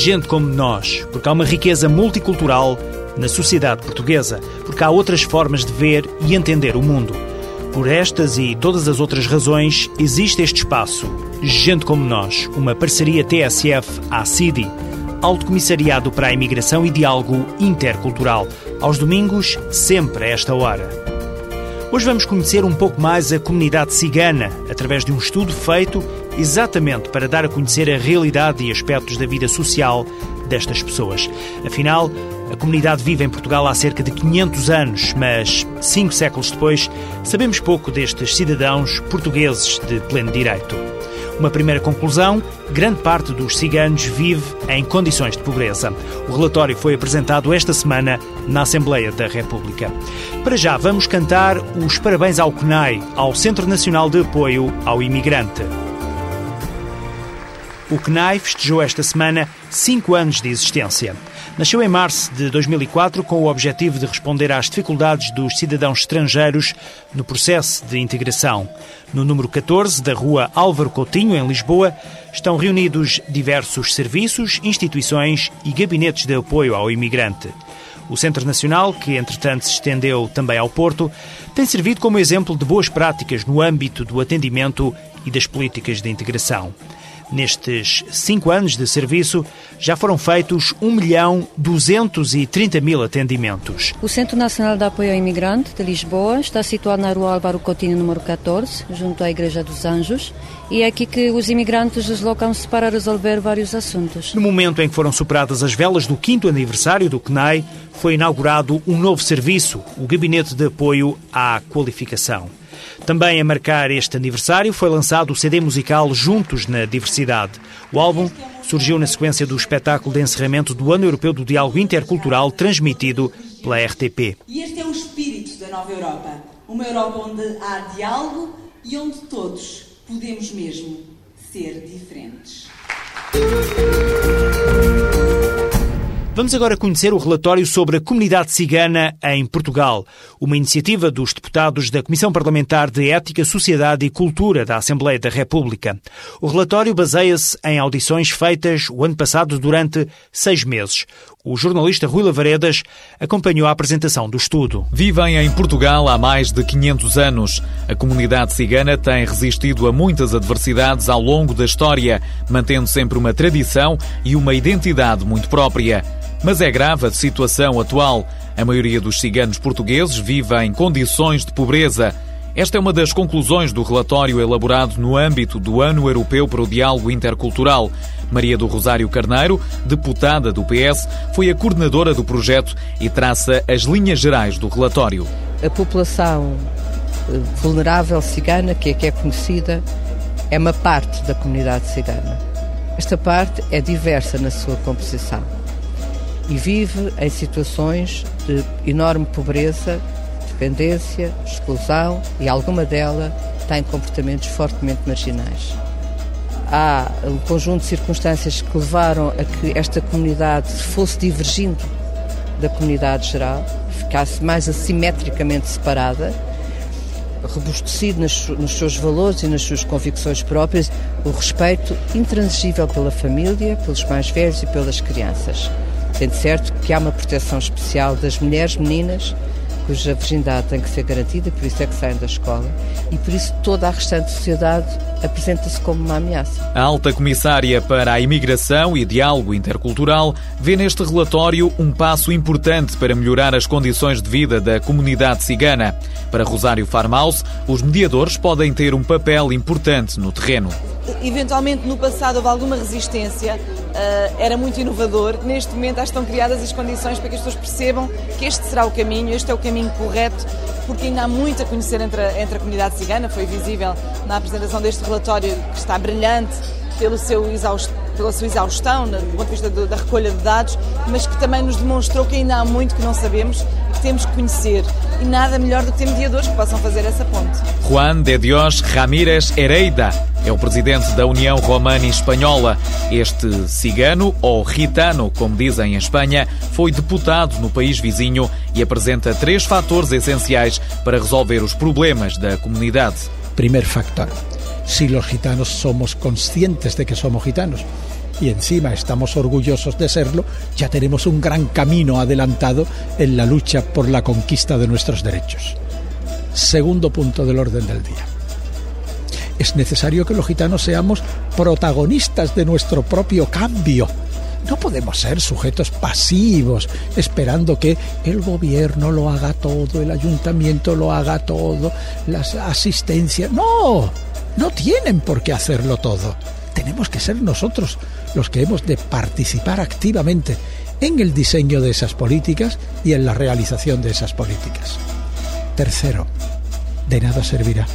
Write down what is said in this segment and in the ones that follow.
gente como nós, porque há uma riqueza multicultural na sociedade portuguesa, porque há outras formas de ver e entender o mundo. Por estas e todas as outras razões, existe este espaço, Gente como Nós, uma parceria TSF-ACIDI, Alto Comissariado para a Imigração e Diálogo Intercultural, aos domingos, sempre a esta hora. Hoje vamos conhecer um pouco mais a comunidade cigana, através de um estudo feito exatamente para dar a conhecer a realidade e aspectos da vida social destas pessoas. Afinal, a comunidade vive em Portugal há cerca de 500 anos, mas cinco séculos depois, sabemos pouco destes cidadãos portugueses de pleno direito. Uma primeira conclusão: grande parte dos ciganos vive em condições de pobreza. O relatório foi apresentado esta semana na Assembleia da República. Para já, vamos cantar os parabéns ao CNAI, ao Centro Nacional de Apoio ao Imigrante. O CNAI festejou esta semana cinco anos de existência. Nasceu em março de 2004 com o objetivo de responder às dificuldades dos cidadãos estrangeiros no processo de integração. No número 14 da rua Álvaro Coutinho, em Lisboa, estão reunidos diversos serviços, instituições e gabinetes de apoio ao imigrante. O Centro Nacional, que entretanto se estendeu também ao Porto, tem servido como exemplo de boas práticas no âmbito do atendimento e das políticas de integração. Nestes cinco anos de serviço, já foram feitos 1 milhão 230 mil atendimentos. O Centro Nacional de Apoio ao Imigrante de Lisboa está situado na rua Álvaro Coutinho, número 14, junto à Igreja dos Anjos, e é aqui que os imigrantes deslocam-se para resolver vários assuntos. No momento em que foram superadas as velas do quinto aniversário do CNAI, foi inaugurado um novo serviço, o Gabinete de Apoio à Qualificação. Também a marcar este aniversário foi lançado o CD musical Juntos na Diversidade. O álbum surgiu na sequência do espetáculo de encerramento do Ano Europeu do Diálogo Intercultural transmitido pela RTP. E este é o espírito da nova Europa. Uma Europa onde há diálogo e onde todos podemos mesmo ser diferentes. Vamos agora conhecer o relatório sobre a comunidade cigana em Portugal, uma iniciativa dos deputados da Comissão Parlamentar de Ética, Sociedade e Cultura da Assembleia da República. O relatório baseia-se em audições feitas o ano passado durante seis meses. O jornalista Rui Lavaredas acompanhou a apresentação do estudo. Vivem em Portugal há mais de 500 anos. A comunidade cigana tem resistido a muitas adversidades ao longo da história, mantendo sempre uma tradição e uma identidade muito própria. Mas é grave a situação atual. A maioria dos ciganos portugueses vive em condições de pobreza. Esta é uma das conclusões do relatório elaborado no âmbito do Ano Europeu para o Diálogo Intercultural. Maria do Rosário Carneiro, deputada do PS, foi a coordenadora do projeto e traça as linhas gerais do relatório. A população eh, vulnerável cigana, que é que é conhecida, é uma parte da comunidade cigana. Esta parte é diversa na sua composição e vive em situações de enorme pobreza, dependência, exclusão e alguma dela tem comportamentos fortemente marginais. Há um conjunto de circunstâncias que levaram a que esta comunidade fosse divergindo da comunidade geral, ficasse mais assimetricamente separada, robustecido nos seus valores e nas suas convicções próprias, o respeito intransigível pela família, pelos mais velhos e pelas crianças. Sendo certo que há uma proteção especial das mulheres, meninas, cuja virgindade tem que ser garantida, por isso é que saem da escola, e por isso toda a restante sociedade apresenta-se como uma ameaça. A alta comissária para a imigração e diálogo intercultural vê neste relatório um passo importante para melhorar as condições de vida da comunidade cigana. Para Rosário Farmaus, os mediadores podem ter um papel importante no terreno. Eventualmente no passado houve alguma resistência uh, era muito inovador. Neste momento que estão criadas as condições para que as pessoas percebam que este será o caminho, este é o caminho correto, porque ainda há muito a conhecer entre a, entre a comunidade cigana. Foi visível na apresentação deste relatório que está brilhante pelo seu pela sua exaustão, do ponto de vista da recolha de dados, mas que também nos demonstrou que ainda há muito que não sabemos que temos que conhecer. E nada melhor do que ter mediadores que possam fazer essa ponte. Juan de Dios Ramírez Hereida é o presidente da União Romana Espanhola. Este cigano, ou gitano, como dizem em Espanha, foi deputado no país vizinho e apresenta três fatores essenciais para resolver os problemas da comunidade. Primeiro factor, si los gitanos somos conscientes de que somos gitanos. Y encima estamos orgullosos de serlo, ya tenemos un gran camino adelantado en la lucha por la conquista de nuestros derechos. Segundo punto del orden del día. Es necesario que los gitanos seamos protagonistas de nuestro propio cambio. No podemos ser sujetos pasivos, esperando que el gobierno lo haga todo, el ayuntamiento lo haga todo, las asistencias. No, no tienen por qué hacerlo todo. Tenemos que ser nosotros los que hemos de participar activamente en el diseño de esas políticas y en la realización de esas políticas. Tercero, de nada servirá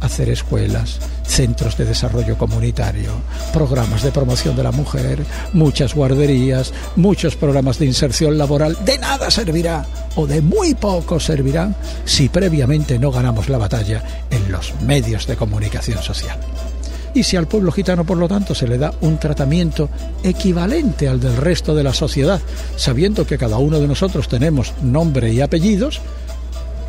hacer escuelas, centros de desarrollo comunitario, programas de promoción de la mujer, muchas guarderías, muchos programas de inserción laboral. De nada servirá o de muy poco servirán si previamente no ganamos la batalla en los medios de comunicación social. Y si al pueblo gitano, por lo tanto, se le da un tratamiento equivalente al del resto de la sociedad, sabiendo que cada uno de nosotros tenemos nombre y apellidos,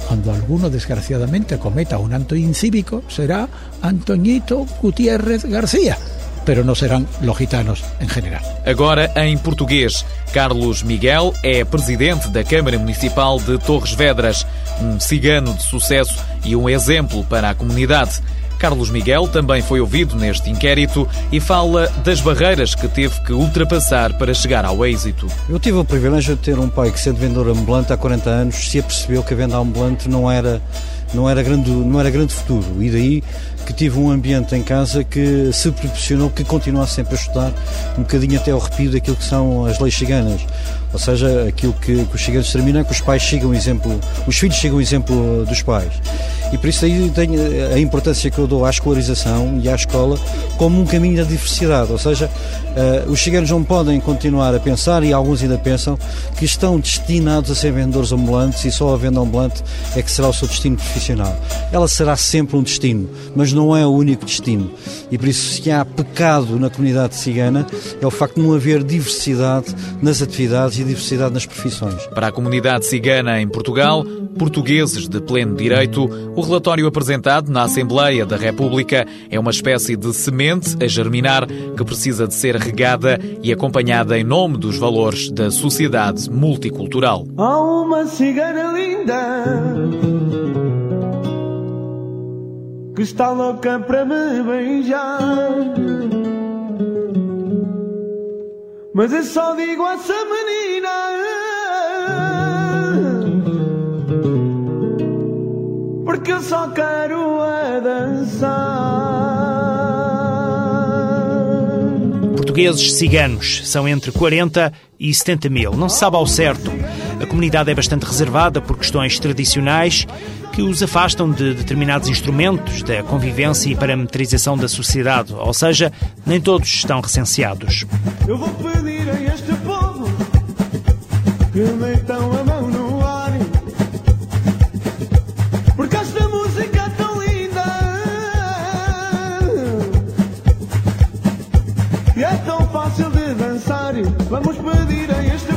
cuando alguno desgraciadamente cometa un acto incívico, será Antoñito Gutiérrez García. Pero não serão los gitanos em geral. Agora, em português, Carlos Miguel é presidente da Câmara Municipal de Torres Vedras, um cigano de sucesso e um exemplo para a comunidade. Carlos Miguel também foi ouvido neste inquérito e fala das barreiras que teve que ultrapassar para chegar ao êxito. Eu tive o privilégio de ter um pai que, sendo vendedor ambulante há 40 anos, se apercebeu que a venda ambulante não era, não era, grande, não era grande futuro. E daí que tive um ambiente em casa que se proporcionou que continuasse sempre a estudar, um bocadinho até ao arrepio daquilo que são as leis ciganas. Ou seja, aquilo que, que os ciganos determinam é que os pais sigam o exemplo, os filhos sigam o exemplo dos pais. E por isso aí tem a importância que eu dou à escolarização e à escola como um caminho da diversidade. Ou seja, uh, os ciganos não podem continuar a pensar, e alguns ainda pensam, que estão destinados a ser vendedores ambulantes e só a venda ambulante é que será o seu destino profissional. Ela será sempre um destino, mas não é o único destino. E por isso, se há pecado na comunidade cigana, é o facto de não haver diversidade nas atividades e diversidade nas profissões. Para a comunidade cigana em Portugal, portugueses de pleno direito, o relatório apresentado na Assembleia da República é uma espécie de semente a germinar que precisa de ser regada e acompanhada em nome dos valores da sociedade multicultural. Há uma cigana linda que está louca para me beijar. Mas eu só digo a essa menina Porque eu só quero a dançar Portugueses ciganos são entre 40 e 70 mil. Não se sabe ao certo. A comunidade é bastante reservada por questões tradicionais que os afastam de determinados instrumentos da convivência e parametrização da sociedade, ou seja, nem todos estão recenseados. Eu vou pedir a este povo que metam a mão no ar, porque esta música é tão linda e é tão fácil de dançar. Vamos pedir a este povo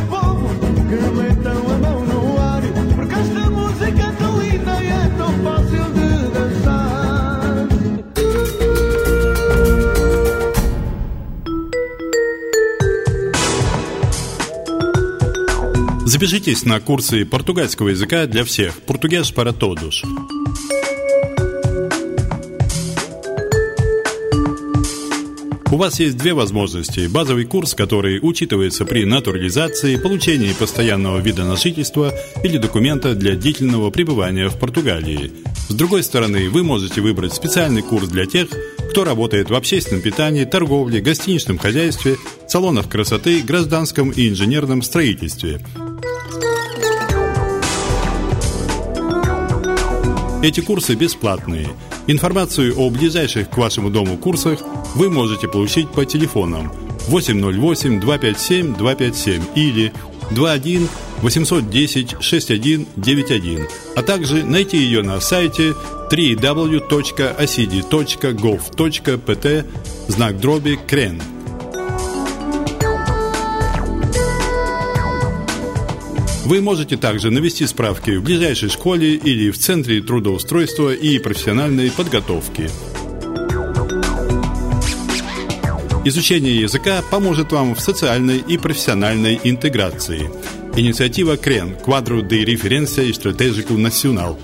Запишитесь на курсы португальского языка для всех. Португез para todos. У вас есть две возможности. Базовый курс, который учитывается при натурализации, получении постоянного вида на жительство или документа для длительного пребывания в Португалии. С другой стороны, вы можете выбрать специальный курс для тех, кто работает в общественном питании, торговле, гостиничном хозяйстве, салонах красоты, гражданском и инженерном строительстве. Эти курсы бесплатные. Информацию о ближайших к вашему дому курсах вы можете получить по телефонам 808-257-257 или 21 810 6191, а также найти ее на сайте www.acidi.gov.pt знак дроби крен. Вы можете также навести справки в ближайшей школе или в Центре трудоустройства и профессиональной подготовки. Изучение языка поможет вам в социальной и профессиональной интеграции. Инициатива КРЕН – Quadro de Referência Estratégico Nacional.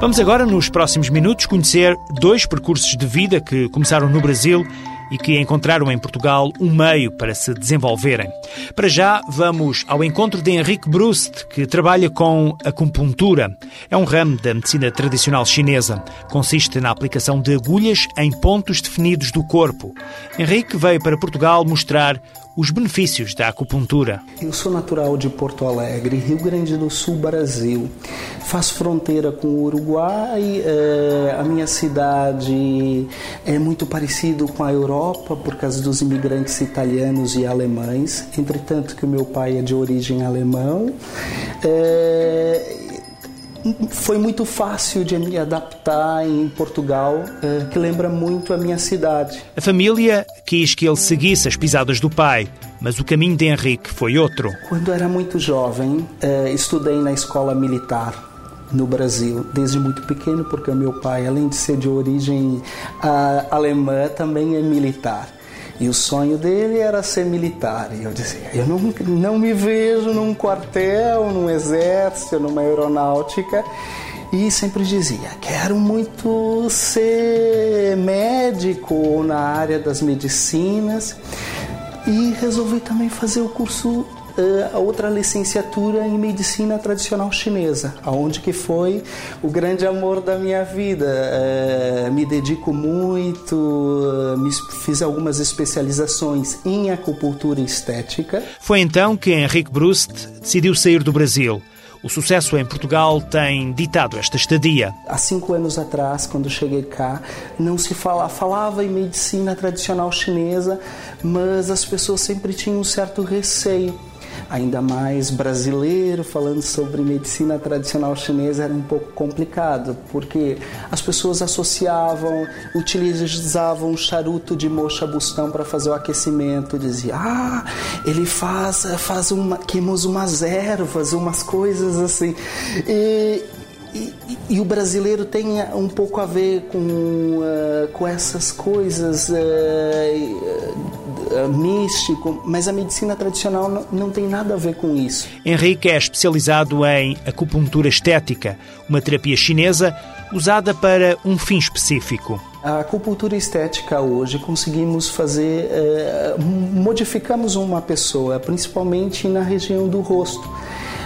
Vamos agora, nos próximos minutos, conhecer dois percursos de vida que começaram no Brasil e que encontraram em Portugal um meio para se desenvolverem. Para já, vamos ao encontro de Henrique Brust, que trabalha com acupuntura. É um ramo da medicina tradicional chinesa. Consiste na aplicação de agulhas em pontos definidos do corpo. Henrique veio para Portugal mostrar os benefícios da acupuntura. Eu sou natural de Porto Alegre, Rio Grande do Sul, Brasil. Faço fronteira com o Uruguai. É, a minha cidade é muito parecido com a Europa por causa dos imigrantes italianos e alemães. Entretanto, que o meu pai é de origem alemão. É, foi muito fácil de me adaptar em Portugal, eh, que lembra muito a minha cidade. A família quis que ele seguisse as pisadas do pai, mas o caminho de Henrique foi outro. Quando era muito jovem, eh, estudei na escola militar no Brasil desde muito pequeno, porque meu pai, além de ser de origem uh, alemã, também é militar. E o sonho dele era ser militar. E eu dizia: eu não, não me vejo num quartel, num exército, numa aeronáutica. E sempre dizia: quero muito ser médico na área das medicinas. E resolvi também fazer o curso a outra licenciatura em medicina tradicional chinesa, aonde que foi o grande amor da minha vida. Me dedico muito, me fiz algumas especializações em acupuntura estética. Foi então que Henrique Brust decidiu sair do Brasil. O sucesso em Portugal tem ditado esta estadia. Há cinco anos atrás, quando cheguei cá, não se falava, falava em medicina tradicional chinesa, mas as pessoas sempre tinham um certo receio ainda mais brasileiro, falando sobre medicina tradicional chinesa era um pouco complicado, porque as pessoas associavam, utilizavam um charuto de mocha bustão para fazer o aquecimento, dizia: "Ah, ele faz faz uma queimos umas ervas, umas coisas assim". E, e, e, o brasileiro tem um pouco a ver com, uh, com essas coisas uh, uh, místico, mas a medicina tradicional não, não tem nada a ver com isso. Henrique é especializado em acupuntura estética, uma terapia chinesa usada para um fim específico. A acupuntura estética hoje conseguimos fazer, modificamos uma pessoa, principalmente na região do rosto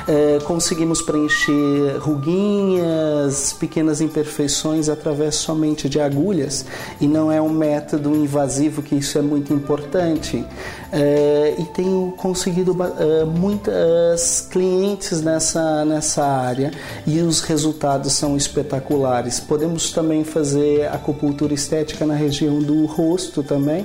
é, conseguimos preencher ruguinhas, pequenas imperfeições através somente de agulhas e não é um método invasivo que isso é muito importante. É, e tenho conseguido é, muitas clientes nessa, nessa área e os resultados são espetaculares. Podemos também fazer acupuntura estética na região do rosto também,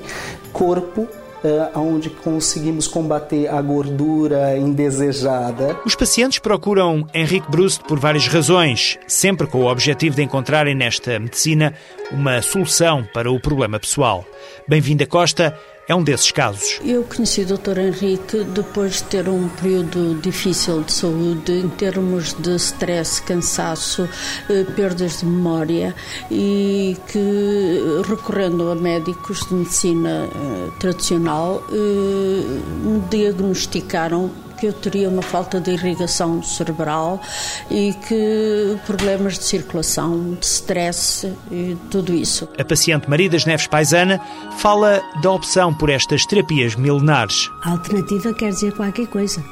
corpo uh, onde conseguimos combater a gordura indesejada. Os pacientes procuram Henrique Brust por várias razões, sempre com o objetivo de encontrarem nesta medicina uma solução para o problema pessoal. Bem-vindo a Costa é um desses casos. Eu conheci o Dr. Henrique depois de ter um período difícil de saúde em termos de stress, cansaço, eh, perdas de memória e que recorrendo a médicos de medicina eh, tradicional eh, me diagnosticaram que eu teria uma falta de irrigação cerebral e que problemas de circulação, de stress e tudo isso. A paciente Maria das Neves Paisana fala da opção por estas terapias milenares. A alternativa quer dizer qualquer coisa.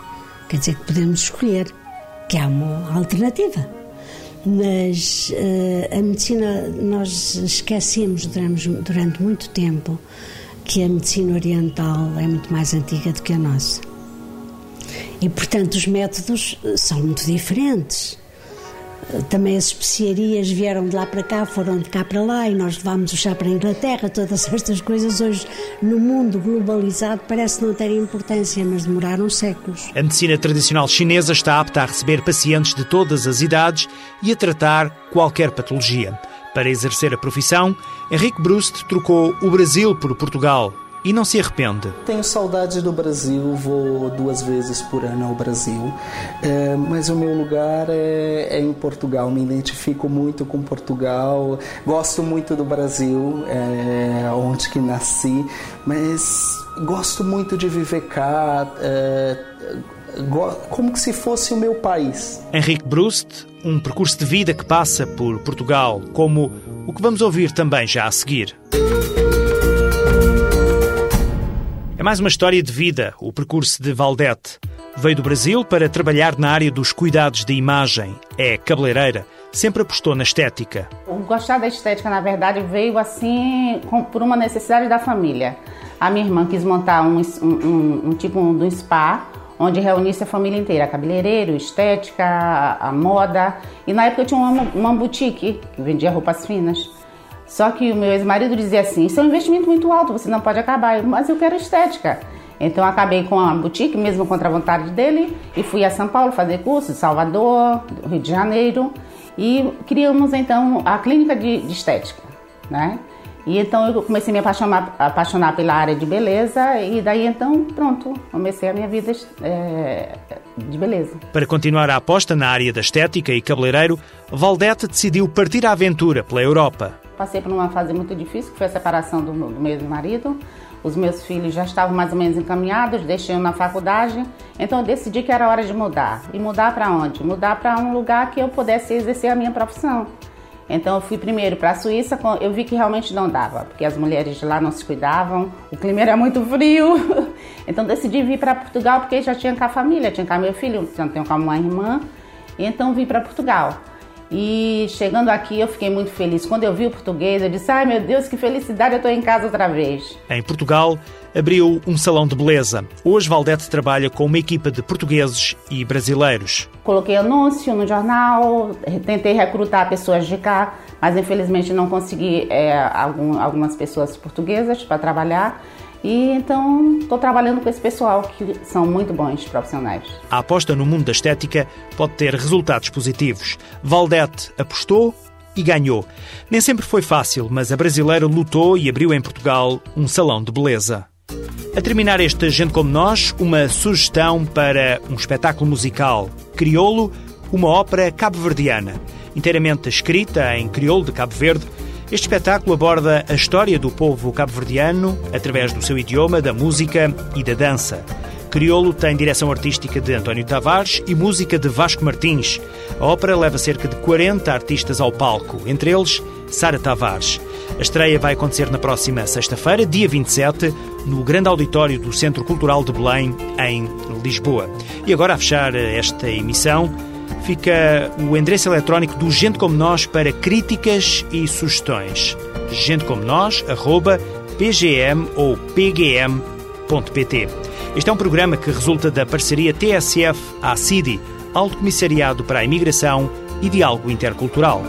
Quer dizer que podemos escolher, que há uma alternativa mas uh, a medicina, nós esquecemos durante, durante, muito tempo que a medicina oriental é muito mais antiga do que a nossa. E, portanto, os métodos eh, são muito diferentes. Eh, também as especiarias vieram de lá para cá, foram de cá para lá e nós levámos o chá para a Inglaterra. Todas estas coisas hoje, no mundo globalizado, parece não terem importância, mas demoraram séculos. A medicina tradicional chinesa está apta a receber pacientes de todas as idades e a tratar qualquer patologia. Para exercer a profissão, Henrique Brust trocou o Brasil por Portugal e não se arrepende. Tenho saudade do Brasil, vou duas vezes por ano ao Brasil, é, mas o meu lugar é, é, em Portugal. Me identifico muito com Portugal, gosto muito do Brasil, é, onde que nasci, mas gosto muito de viver cá. É, como se fosse o meu país. Henrique Brust, um percurso de vida que passa por Portugal, como o que vamos ouvir também já a seguir. É mais uma história de vida, o percurso de Valdete. Veio do Brasil para trabalhar na área dos cuidados de imagem. É cabeleireira. Sempre apostou na estética. O gostar da estética, na verdade, veio assim por uma necessidade da família. A minha irmã quis montar um, um, um tipo de um spa onde reunisse a família inteira, cabeleireiro, estética, a, a moda. E na época eu tinha uma, uma boutique que vendia roupas finas. Só que o meu ex-marido dizia assim: Isso é um investimento muito alto, você não pode acabar. Mas eu quero estética. Então acabei com a boutique, mesmo contra a vontade dele, e fui a São Paulo fazer curso, Salvador, Rio de Janeiro, e criamos então a clínica de, de estética, né? E então eu comecei a me apaixonar, apaixonar pela área de beleza e daí então, pronto, comecei a minha vida é, de beleza. Para continuar a aposta na área da estética e cabeleireiro, Valdete decidiu partir à aventura pela Europa. Passei por uma fase muito difícil, que foi a separação do, do meu marido. Os meus filhos já estavam mais ou menos encaminhados, deixei na faculdade. Então eu decidi que era hora de mudar. E mudar para onde? Mudar para um lugar que eu pudesse exercer a minha profissão. Então eu fui primeiro para a Suíça, eu vi que realmente não dava, porque as mulheres de lá não se cuidavam, o clima era muito frio. Então decidi vir para Portugal porque já tinha cá a família, tinha cá meu filho, tenho cá uma irmã. Então vim para Portugal. E chegando aqui eu fiquei muito feliz. Quando eu vi o português, eu disse: ai meu Deus, que felicidade, eu estou em casa outra vez. Em Portugal, abriu um salão de beleza. Hoje, Valdete trabalha com uma equipa de portugueses e brasileiros. Coloquei anúncio no jornal, tentei recrutar pessoas de cá, mas infelizmente não consegui é, algum, algumas pessoas portuguesas para trabalhar. E então estou trabalhando com esse pessoal que são muito bons profissionais. A aposta no mundo da estética pode ter resultados positivos. Valdete apostou e ganhou. Nem sempre foi fácil, mas a brasileira lutou e abriu em Portugal um salão de beleza. A terminar este Gente Como Nós, uma sugestão para um espetáculo musical. Criolo, uma ópera cabo-verdiana. Inteiramente escrita em crioulo de Cabo Verde, este espetáculo aborda a história do povo cabo-verdiano através do seu idioma, da música e da dança. Criolo tem direção artística de António Tavares e música de Vasco Martins. A ópera leva cerca de 40 artistas ao palco, entre eles Sara Tavares. A estreia vai acontecer na próxima sexta-feira, dia 27, no grande auditório do Centro Cultural de Belém, em Lisboa. E agora, a fechar esta emissão, fica o endereço eletrónico do Gente Como Nós para críticas e sugestões. gentecomonós.pgm ou pgm.pt. Este é um programa que resulta da parceria TSF-ACIDI, Alto Comissariado para a Imigração e Diálogo Intercultural.